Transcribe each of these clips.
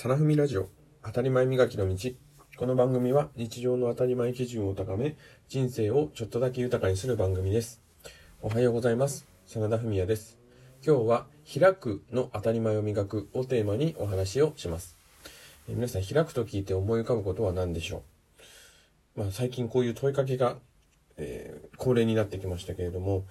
サナフミラジオ当たり前磨きの道。この番組は日常の当たり前基準を高め人生をちょっとだけ豊かにする番組です。おはようございます。真田文也です。今日は開くの当たり前を磨くをテーマにお話をします。え皆さん開くと聞いて思い浮かぶことは何でしょう？まあ最近こういう問いかけが、えー、恒例になってきましたけれども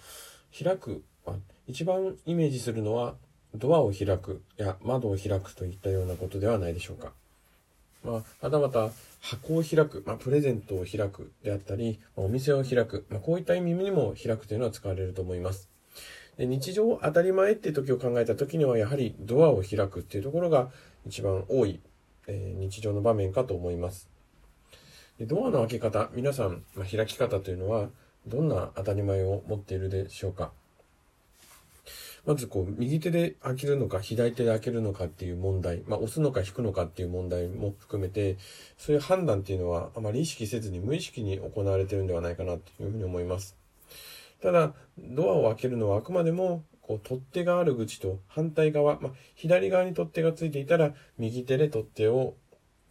開く、まあ、一番イメージするのはドアを開くや窓を開くといったようなことではないでしょうか。まあ、はたまた箱を開く、まあ、プレゼントを開くであったり、まあ、お店を開く、まあ、こういった意味にも開くというのは使われると思います。で日常当たり前って時を考えた時にはやはりドアを開くっていうところが一番多い、えー、日常の場面かと思います。でドアの開け方、皆さん、まあ、開き方というのはどんな当たり前を持っているでしょうかまずこう、右手で開けるのか、左手で開けるのかっていう問題、まあ、押すのか引くのかっていう問題も含めて、そういう判断っていうのはあまり意識せずに無意識に行われてるんではないかなというふうに思います。ただ、ドアを開けるのはあくまでも、こう、取っ手がある口と反対側、まあ、左側に取っ手がついていたら、右手で取っ手を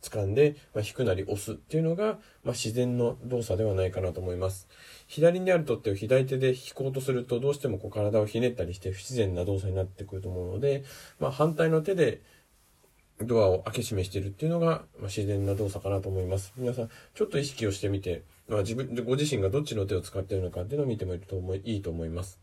掴んで、まあ、引くなり押すっていうのが、まあ、自然の動作ではないかなと思います。左にある取っ手を左手で引こうとすると、どうしてもこう体をひねったりして不自然な動作になってくると思うので、まあ、反対の手でドアを開け閉めしてるっていうのが、まあ、自然な動作かなと思います。皆さん、ちょっと意識をしてみて、まあ、自分、ご自身がどっちの手を使っているのかっていうのを見てもいいと思いいいと思います。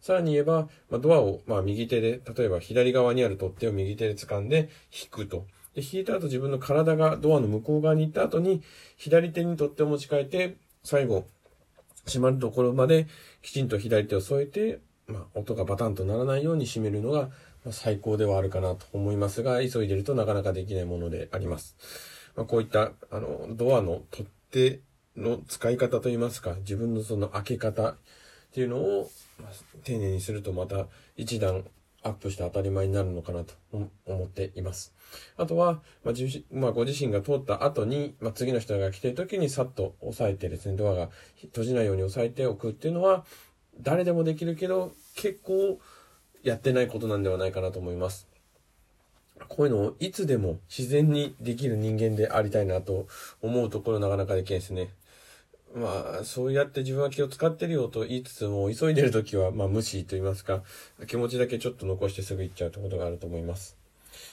さらに言えば、まあ、ドアを、まあ、右手で、例えば左側にある取っ手を右手で掴んで引くと。で、引いた後自分の体がドアの向こう側に行った後に、左手に取っ手を持ち替えて、最後、閉まるところまできちんと左手を添えて、まあ、音がバタンとならないように閉めるのが、ま最高ではあるかなと思いますが、急いでるとなかなかできないものであります。まあ、こういった、あの、ドアの取っ手の使い方といいますか、自分のその開け方っていうのを、丁寧にするとまた一段アップして当たり前になるのかなと思っています。あとは、まあ自まあ、ご自身が通った後に、まあ、次の人が来てる時にさっと押さえてですね、ドアが閉じないように押さえておくっていうのは、誰でもできるけど、結構やってないことなんではないかなと思います。こういうのをいつでも自然にできる人間でありたいなと思うところなかなかできないですね。まあ、そうやって自分は気を使ってるよと言いつつも、急いでる時は、まあ、無視と言いますか、気持ちだけちょっと残してすぐ行っちゃうってことがあると思います。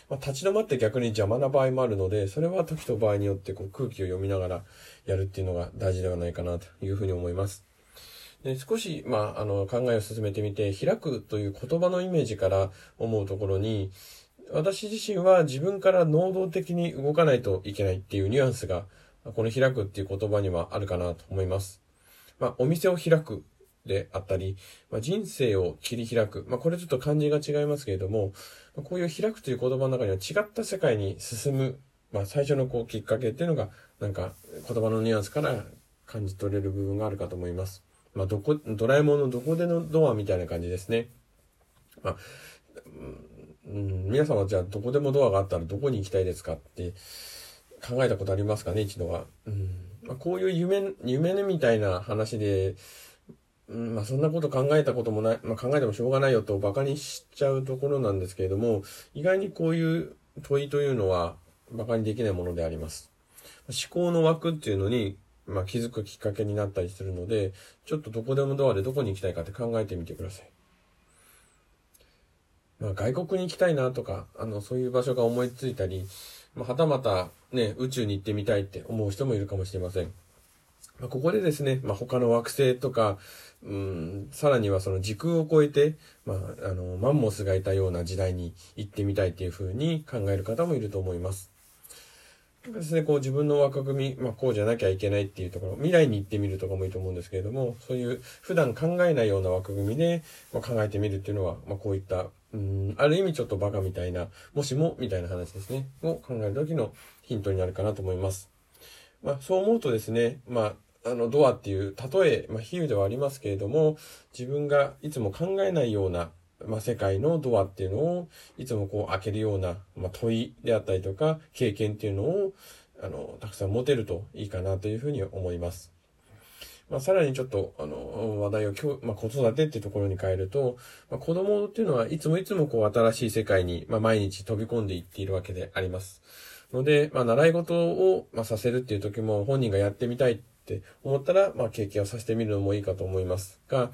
まあ、立ち止まって逆に邪魔な場合もあるので、それは時と場合によってこう空気を読みながらやるっていうのが大事ではないかなというふうに思います。で少し、まあ、あの、考えを進めてみて、開くという言葉のイメージから思うところに、私自身は自分から能動的に動かないといけないっていうニュアンスがこの開くっていう言葉にはあるかなと思います。まあ、お店を開くであったり、まあ、人生を切り開く。まあ、これちょっと漢字が違いますけれども、まこういう開くという言葉の中には違った世界に進む、まあ、最初のこうきっかけっていうのが、なんか言葉のニュアンスから感じ取れる部分があるかと思います。まあ、どこ、ドラえもんのどこでのドアみたいな感じですね。まあ、うん、皆さんはじゃあどこでもドアがあったらどこに行きたいですかって考えたことありますかね、一度は。うんまあ、こういう夢、夢ねみたいな話で、うん、まあそんなこと考えたこともない、まあ考えてもしょうがないよと馬鹿にしちゃうところなんですけれども、意外にこういう問いというのは馬鹿にできないものであります。思考の枠っていうのに、まあ気づくきっかけになったりするので、ちょっとどこでもドアでどこに行きたいかって考えてみてください。まあ外国に行きたいなとか、あの、そういう場所が思いついたり、まあ、はたまたね、宇宙に行ってみたいって思う人もいるかもしれません。まあ、ここでですね、まあ、他の惑星とか、うん、さらにはその時空を超えて、まあ、あの、マンモスがいたような時代に行ってみたいっていうふうに考える方もいると思います。ですね、こう自分の枠組み、まあこうじゃなきゃいけないっていうところ、未来に行ってみるとかもいいと思うんですけれども、そういう普段考えないような枠組みで、まあ、考えてみるっていうのは、まあこういったうん、ある意味ちょっとバカみたいな、もしも、みたいな話ですね、を考える時のヒントになるかなと思います。まあ、そう思うとですね、まあ、あの、ドアっていう、例え、まあ、比喩ではありますけれども、自分がいつも考えないような、まあ、世界のドアっていうのを、いつもこう開けるような、まあ、問いであったりとか、経験っていうのを、あの、たくさん持てるといいかなというふうに思います。まあ、さらにちょっと、あの、話題を今日、まあ、子育てってところに変えると、まあ、子供っていうのはいつもいつもこう新しい世界に、まあ、毎日飛び込んでいっているわけであります。ので、まあ、習い事を、まあ、させるっていう時も本人がやってみたいって思ったら、まあ、経験をさせてみるのもいいかと思いますが、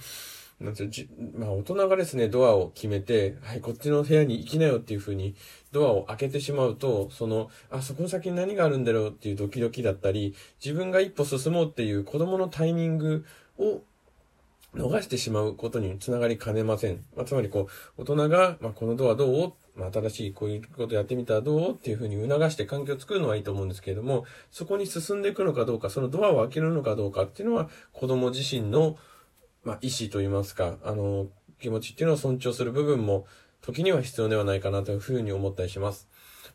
なんてじまあ、大人がですね、ドアを決めて、はい、こっちの部屋に行きなよっていう風に、ドアを開けてしまうと、その、あ、そこの先に何があるんだろうっていうドキドキだったり、自分が一歩進もうっていう子供のタイミングを逃してしまうことにつながりかねません。まあ、つまりこう、大人が、まあ、このドアどう？まあ、新しいこういうことやってみたらどう？っていうふうに促して環境を作るのはいいと思うんですけれども、そこに進んでいくのかどうか、そのドアを開けるのかどうかっていうのは、子供自身の、まあ、意思といいますか、あの、気持ちっていうのを尊重する部分も、時には必要ではないかなというふうに思ったりします。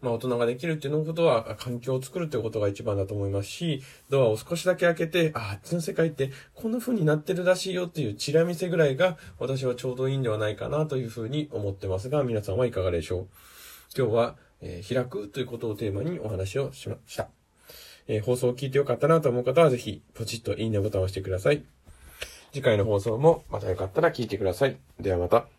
まあ、大人ができるっていうのことは、環境を作るということが一番だと思いますし、ドアを少しだけ開けて、あ、あっちの世界ってこんな風になってるらしいよっていうチラ見せぐらいが、私はちょうどいいんではないかなというふうに思ってますが、皆さんはいかがでしょう？今日は、えー、開くということをテーマにお話をしました。えー、放送を聞いてよかったなと思う方は、ぜひ、ポチッといいねボタンを押してください。次回の放送もまたよかったら聞いてください。ではまた。